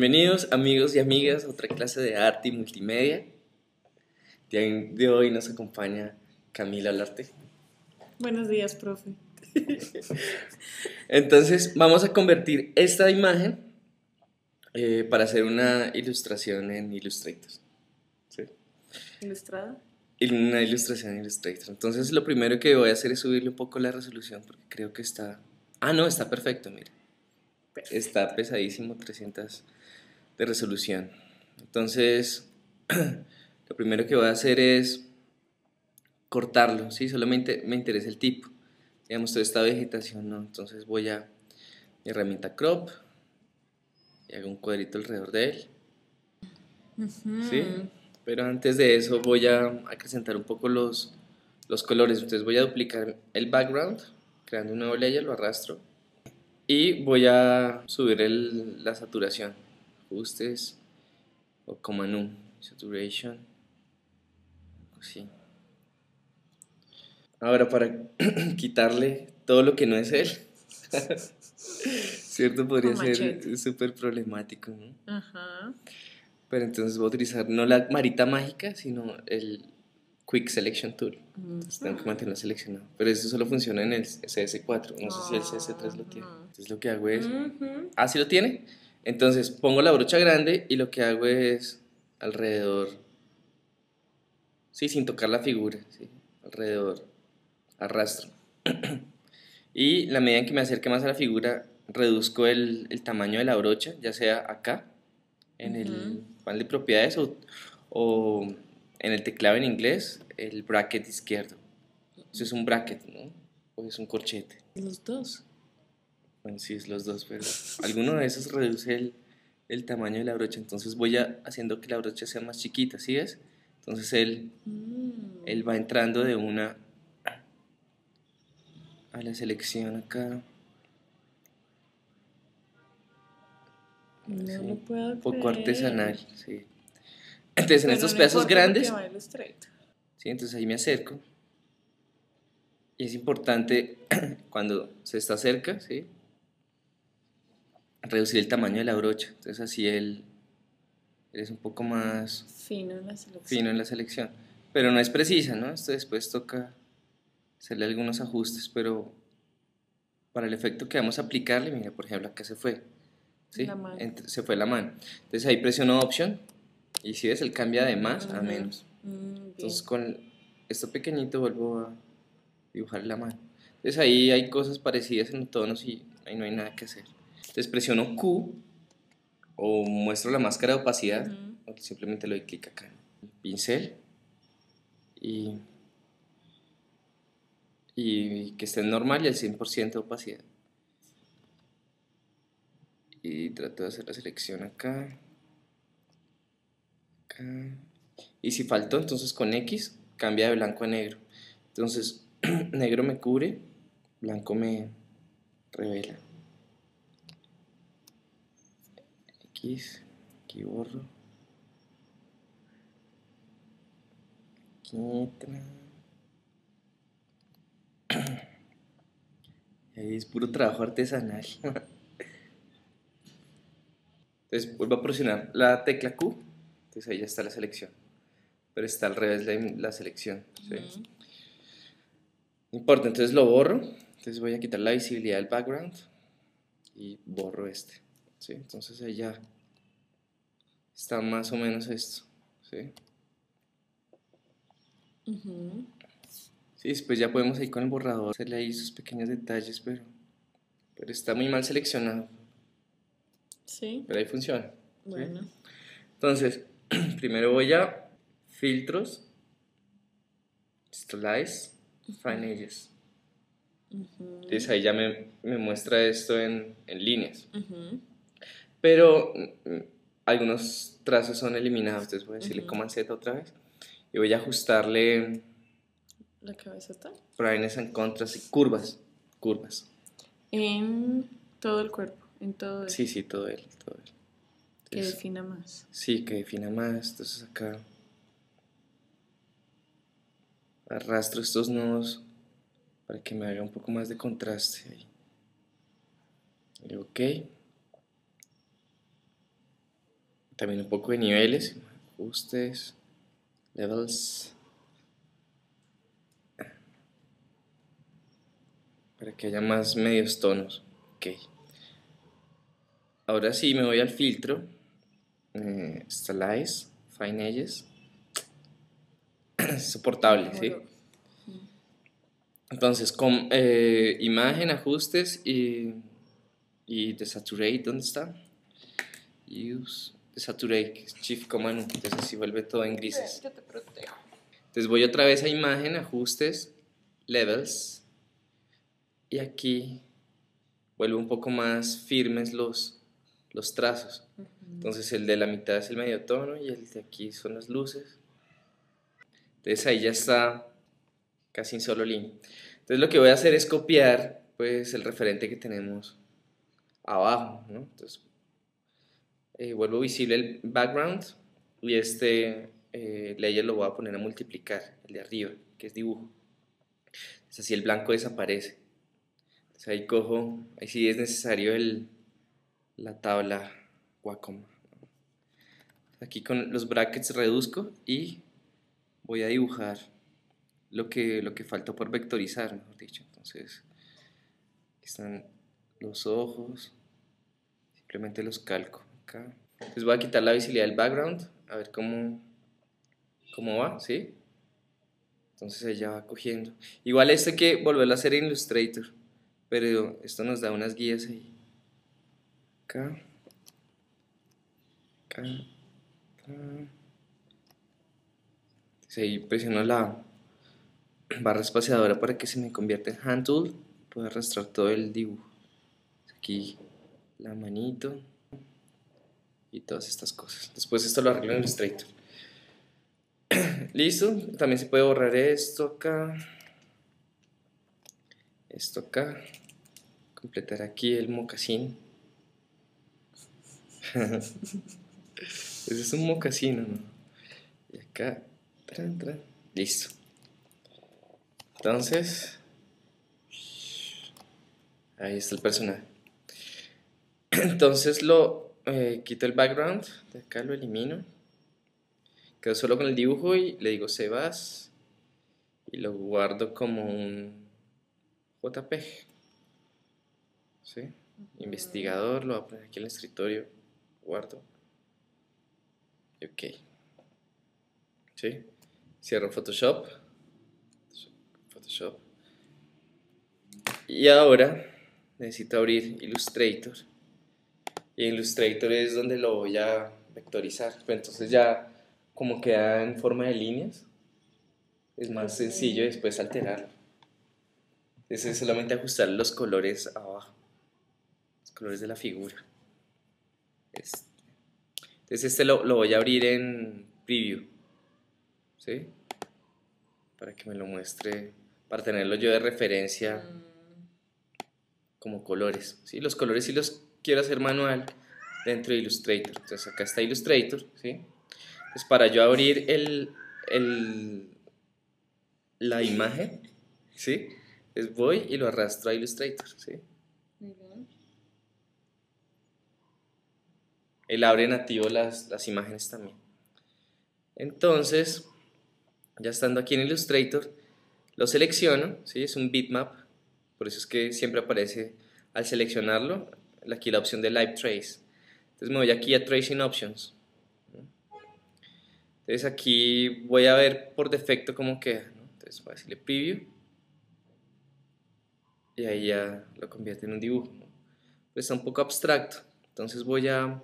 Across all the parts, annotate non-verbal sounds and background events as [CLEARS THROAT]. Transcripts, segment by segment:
Bienvenidos amigos y amigas a otra clase de arte y multimedia. De, de hoy nos acompaña Camila Olarte. Buenos días, profe. [LAUGHS] Entonces vamos a convertir esta imagen eh, para hacer una ilustración en Illustrator. ¿Sí? ¿Ilustrada? Una ilustración en Illustrator. Entonces lo primero que voy a hacer es subirle un poco la resolución porque creo que está... Ah, no, está perfecto, mire. Está pesadísimo, 300 de resolución. Entonces, [CLEARS THROAT] lo primero que voy a hacer es cortarlo, ¿sí? Solamente me interesa el tipo. Digamos, toda esta vegetación, ¿no? Entonces voy a mi herramienta crop y hago un cuadrito alrededor de él. ¿Sí? Pero antes de eso voy a acrecentar un poco los, los colores. Entonces voy a duplicar el background, creando un nuevo layer, lo arrastro. Y voy a subir el, la saturación. Ajustes o comanú. Saturation. Así. Ahora para [CLEARS THROAT] quitarle todo lo que no es él. [LAUGHS] ¿Cierto? Podría ser súper problemático. ¿no? Ajá. Pero entonces voy a utilizar no la marita mágica, sino el Quick Selection Tool. Entonces tengo que mantenerlo seleccionado. Pero eso solo funciona en el CS4. No sé si el CS3 lo tiene. Entonces lo que hago es... Ujú. Ah, sí lo tiene. Entonces pongo la brocha grande y lo que hago es alrededor... Sí, sin tocar la figura. Sí, alrededor. Arrastro. [CLEARS THROAT] y la medida en que me acerque más a la figura, reduzco el, el tamaño de la brocha, ya sea acá, en el panel de propiedades o, o en el teclado en inglés, el bracket izquierdo. Eso es un bracket, ¿no? O es un corchete. Los dos. Bueno, sí, es los dos, pero alguno de esos reduce el, el tamaño de la brocha. Entonces voy a, haciendo que la brocha sea más chiquita, ¿sí ves? Entonces él, Mm. él va entrando de una a la selección acá. No Sí, lo puedo Un poco creer. artesanal, sí. Entonces en estos no pedazos grandes. ¿sí? Entonces ahí me acerco. Y es importante [CLEARS THROAT] cuando se está cerca, ¿sí? Reducir el tamaño de la brocha. Entonces así él, él es un poco más Fino en la selección. fino en la selección. Pero no es precisa, ¿no? Esto después toca hacerle algunos ajustes, pero para el efecto que vamos a aplicarle, mira, por ejemplo, acá se fue. ¿sí? La mano. Entre- se fue la mano. Entonces ahí presiono Option y si ves, él cambia de más a Ujú. menos. Mm. Entonces con esto pequeñito vuelvo a dibujar la mano. Entonces ahí hay cosas parecidas en tonos y ahí no hay nada que hacer. Entonces presiono Q o muestro la máscara de opacidad o simplemente le doy clic acá. Pincel y, y que esté normal y al 100% de opacidad. Y trato de hacer la selección acá. Acá. Y si faltó, entonces con X cambia de blanco a negro. Entonces, [CLEARS THROAT] negro me cubre, blanco me revela. X, aquí borro. Aquí tra- Y Ahí es puro trabajo artesanal. Entonces vuelvo a presionar la tecla Q. Entonces ahí ya está la selección. Pero está al revés la, la selección. ¿sí? Ujú. No importa, entonces lo borro. Entonces voy a quitar la visibilidad del background y borro este. ¿Sí? Entonces ahí ya está más o menos esto. ¿sí? Sí, después ya podemos ir con el borrador hacerle ahí sus pequeños detalles, pero, pero está muy mal seleccionado. Sí. Pero ahí funciona. ¿sí? Bueno. Entonces, [CLEARS THROAT] primero voy a filtros, slice, fine edges. Entonces ahí ya me, me muestra esto en, en líneas. Ujú. Pero mm, algunos trazos son eliminados, entonces voy a decirle Ujú. Command Z otra vez. Y voy a ajustarle La cabeza está. brightness and contrast y curvas. Curvas. En todo el cuerpo. En todo Sí, sí, todo él, todo él. que defina más. Sí, que defina más. Entonces acá arrastro estos nodos para que me haga un poco más de contraste ahí. Y ok. También un poco de niveles, ajustes, levels, para que haya más medios tonos. Ok. Ahora sí me voy al filtro, eh, Stylize, Fine Edges, [CLEARS THROAT] soportable, ¿sí? Entonces, con eh, imagen, ajustes y, y desaturate, ¿dónde está? Use, desaturate, shift command, entonces así vuelve todo en grises. Yo te protejo. Entonces voy otra vez a imagen, ajustes, levels, y aquí vuelvo un poco más firmes los, los trazos. Entonces el de la mitad es el medio tono y el de aquí son las luces. Entonces ahí ya está casi en solo línea. Entonces lo que voy a hacer es copiar pues el referente que tenemos abajo, ¿no? Entonces eh, vuelvo visible el background y este eh, layer lo voy a poner a multiplicar, el de arriba, que es dibujo. Así el blanco desaparece. Ahí cojo, ahí sí es necesario el, la tabla Wacom. Aquí con los brackets reduzco y voy a dibujar lo que, lo que falta por vectorizar, mejor dicho. Entonces, aquí están los ojos, simplemente los calco acá. Entonces voy a quitar la visibilidad del background, a ver cómo, cómo va, ¿sí? Entonces ella va cogiendo. Igual este hay que volverlo a hacer en Illustrator, pero esto nos da unas guías ahí. Acá. Acá. Acá. Entonces ahí presiono la, barra espaciadora para que se me convierta en hand tool puedo arrastrar todo el dibujo aquí la manito y todas estas cosas. Después esto lo arreglo en Illustrator [CLEARS THROAT] listo también se puede borrar esto acá. Esto acá. Completar aquí el mocasín. [LAUGHS] Ese es un mocasino ¿no? y acá listo. Entonces, ahí está el personaje. [CLEARS THROAT] Entonces lo eh, quito el background, de acá lo elimino. Quedo solo con el dibujo y le digo Sebas y lo guardo como un JPG. ¿Sí? Investigador, lo voy a poner aquí en el escritorio, guardo. Ok. ¿Sí? Cierro Photoshop. Photoshop. Y ahora necesito abrir Illustrator. Y Illustrator es donde lo voy a vectorizar. Entonces ya como queda en forma de líneas, es más sencillo después alterarlo. Es solamente ajustar los colores abajo. Los colores de la figura. Este. Entonces este lo, lo voy a abrir en preview. ¿Sí? Para que me lo muestre para tenerlo yo de referencia como colores. ¿sí? Los colores sí los quiero hacer manual dentro de Illustrator. Entonces acá está Illustrator. ¿sí? Entonces para yo abrir el, el, la imagen, ¿sí? Es voy y lo arrastro a Illustrator. ¿sí? Él abre nativo las, las imágenes también. Entonces, ya estando aquí en Illustrator, lo selecciono, ¿sí? es un bitmap, por eso es que siempre aparece al seleccionarlo aquí la opción de Live Trace. Entonces me voy aquí a Tracing Options. Entonces aquí voy a ver por defecto cómo queda. Entonces voy a decirle Preview y ahí ya lo convierte en un dibujo. Pero está un poco abstracto, entonces voy a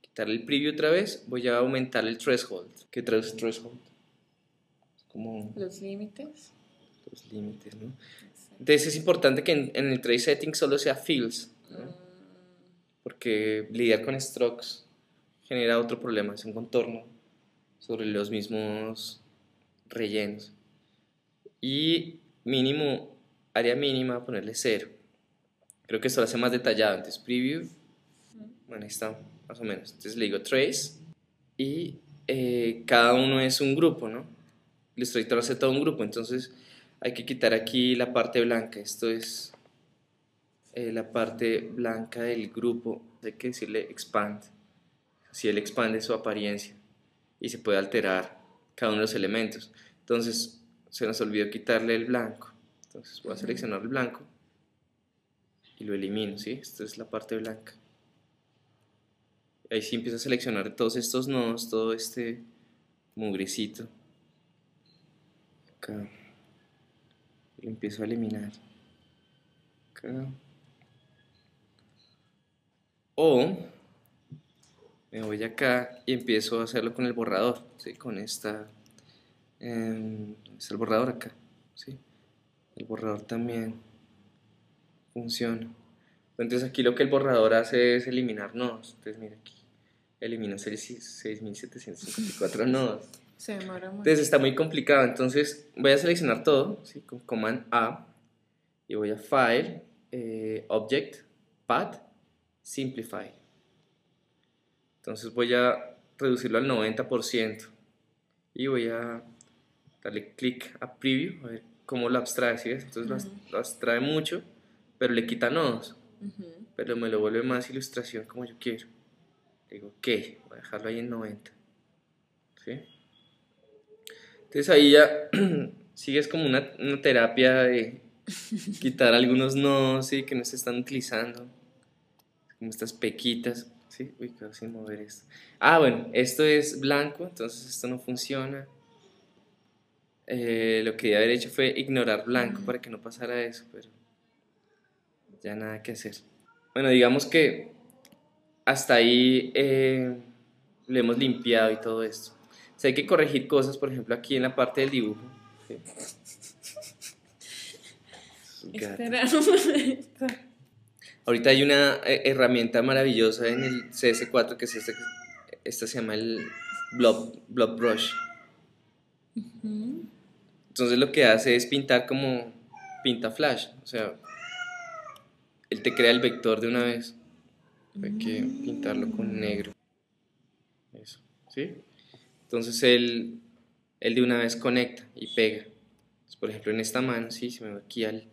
quitar el Preview otra vez, voy a aumentar el Threshold. ¿Qué traduce Threshold? Como... Los límites los límites, ¿no? Entonces es importante que en, el trace setting solo sea fields, ¿no? Porque lidiar con strokes genera otro problema, es un contorno sobre los mismos rellenos. Y mínimo, área mínima, ponerle cero. Creo que esto lo hace más detallado, entonces preview, bueno, ahí está, más o menos. Entonces le digo trace y eh, cada uno es un grupo, ¿no? Illustrator hace todo un grupo, entonces hay que quitar aquí la parte blanca, esto es eh, la parte blanca del grupo, hay que decirle expand, Así él expande su apariencia y se puede alterar cada uno de los elementos. Entonces, se nos olvidó quitarle el blanco. Entonces voy a seleccionar el blanco y lo elimino, ¿sí? Esta es la parte blanca. Ahí sí empiezo a seleccionar todos estos nodos, todo este mugrecito. Acá. Lo empiezo a eliminar. Acá. O me voy acá y empiezo a hacerlo con el borrador, ¿sí? Con esta... Eh, es el borrador acá, ¿sí? El borrador también funciona. Entonces aquí lo que el borrador hace es eliminar nodos. Entonces mira aquí, elimina 6.754 [LAUGHS] nodos. Se demora mucho. Entonces está muy complicado. Entonces voy a seleccionar todo, ¿sí? Con Command A y voy a File, eh, Object, Path, Simplify. Entonces voy a reducirlo al 90% y voy a darle clic a Preview, a ver cómo lo abstrae, ¿sí ves? Entonces lo as- lo abstrae mucho, pero le quita nodos, pero me lo vuelve más ilustración como yo quiero. Digo, ok, voy a dejarlo ahí en 90. ¿Sí? Entonces ahí ya [CLEARS THROAT] sigues como una, una terapia de [LAUGHS] quitar algunos nodos ¿sí? que no se están utilizando, como estas pequitas. ¿sí? Uy, quedo sin mover esto. Ah, bueno, esto es blanco, entonces esto no funciona. Eh, lo que debía haber hecho fue ignorar blanco para que no pasara eso, pero ya nada que hacer. Bueno, digamos que hasta ahí eh, le hemos limpiado y todo esto. O sea, hay que corregir cosas, por ejemplo, aquí en la parte del dibujo. ¿sí? [LAUGHS] Un momento. Ahorita hay una eh, herramienta maravillosa en el CS4 que es esta, esta se llama el Blob, Blob Brush. Ujú. Entonces lo que hace es pintar como pinta flash, o sea, él te crea el vector de una vez. Hay que pintarlo con negro. Eso, ¿sí? Entonces él, él de una vez conecta y pega. Entonces, por ejemplo, en esta mano, sí, se me va aquí al,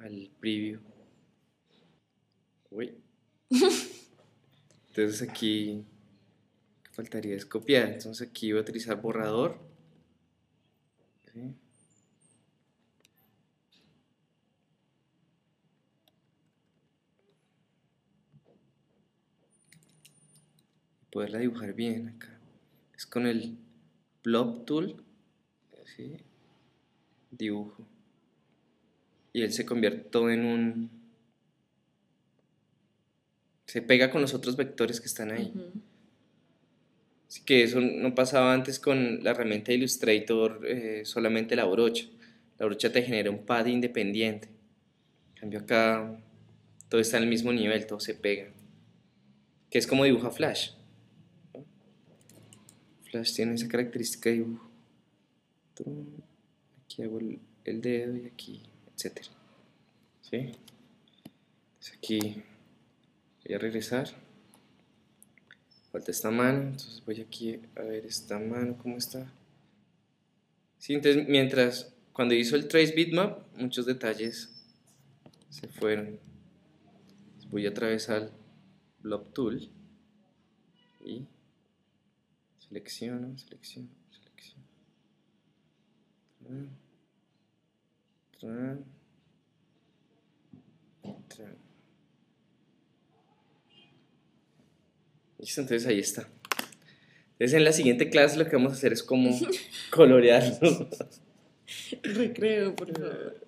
al preview. Uy. [LAUGHS] Entonces aquí ¿qué faltaría es copiar. Entonces aquí voy a utilizar borrador. ¿sí? poderla dibujar bien acá. Es con el Blob Tool, ¿sí? dibujo. Y él se convierte todo en un... Se pega con los otros vectores que están ahí. Ujú. Así que eso no pasaba antes con la herramienta Illustrator, eh, solamente la brocha. La brocha te genera un pad independiente. En cambio acá todo está en el mismo nivel, todo se pega. Que es como dibuja Flash. Flash tiene esa característica de dibujo. Aquí hago el, el dedo y aquí, etc. ¿Sí? Entonces aquí voy a regresar. Falta esta mano, entonces voy aquí a ver esta mano cómo está. Sí, entonces mientras, cuando hizo el trace bitmap, muchos detalles se fueron. Voy a atravesar Blob Tool y selecciono, selecciono, selecciono. Tran, tran, tran. Listo, entonces ahí está. Entonces en la siguiente clase lo que vamos a hacer es como [LAUGHS] colorearlo. Recreo, por favor.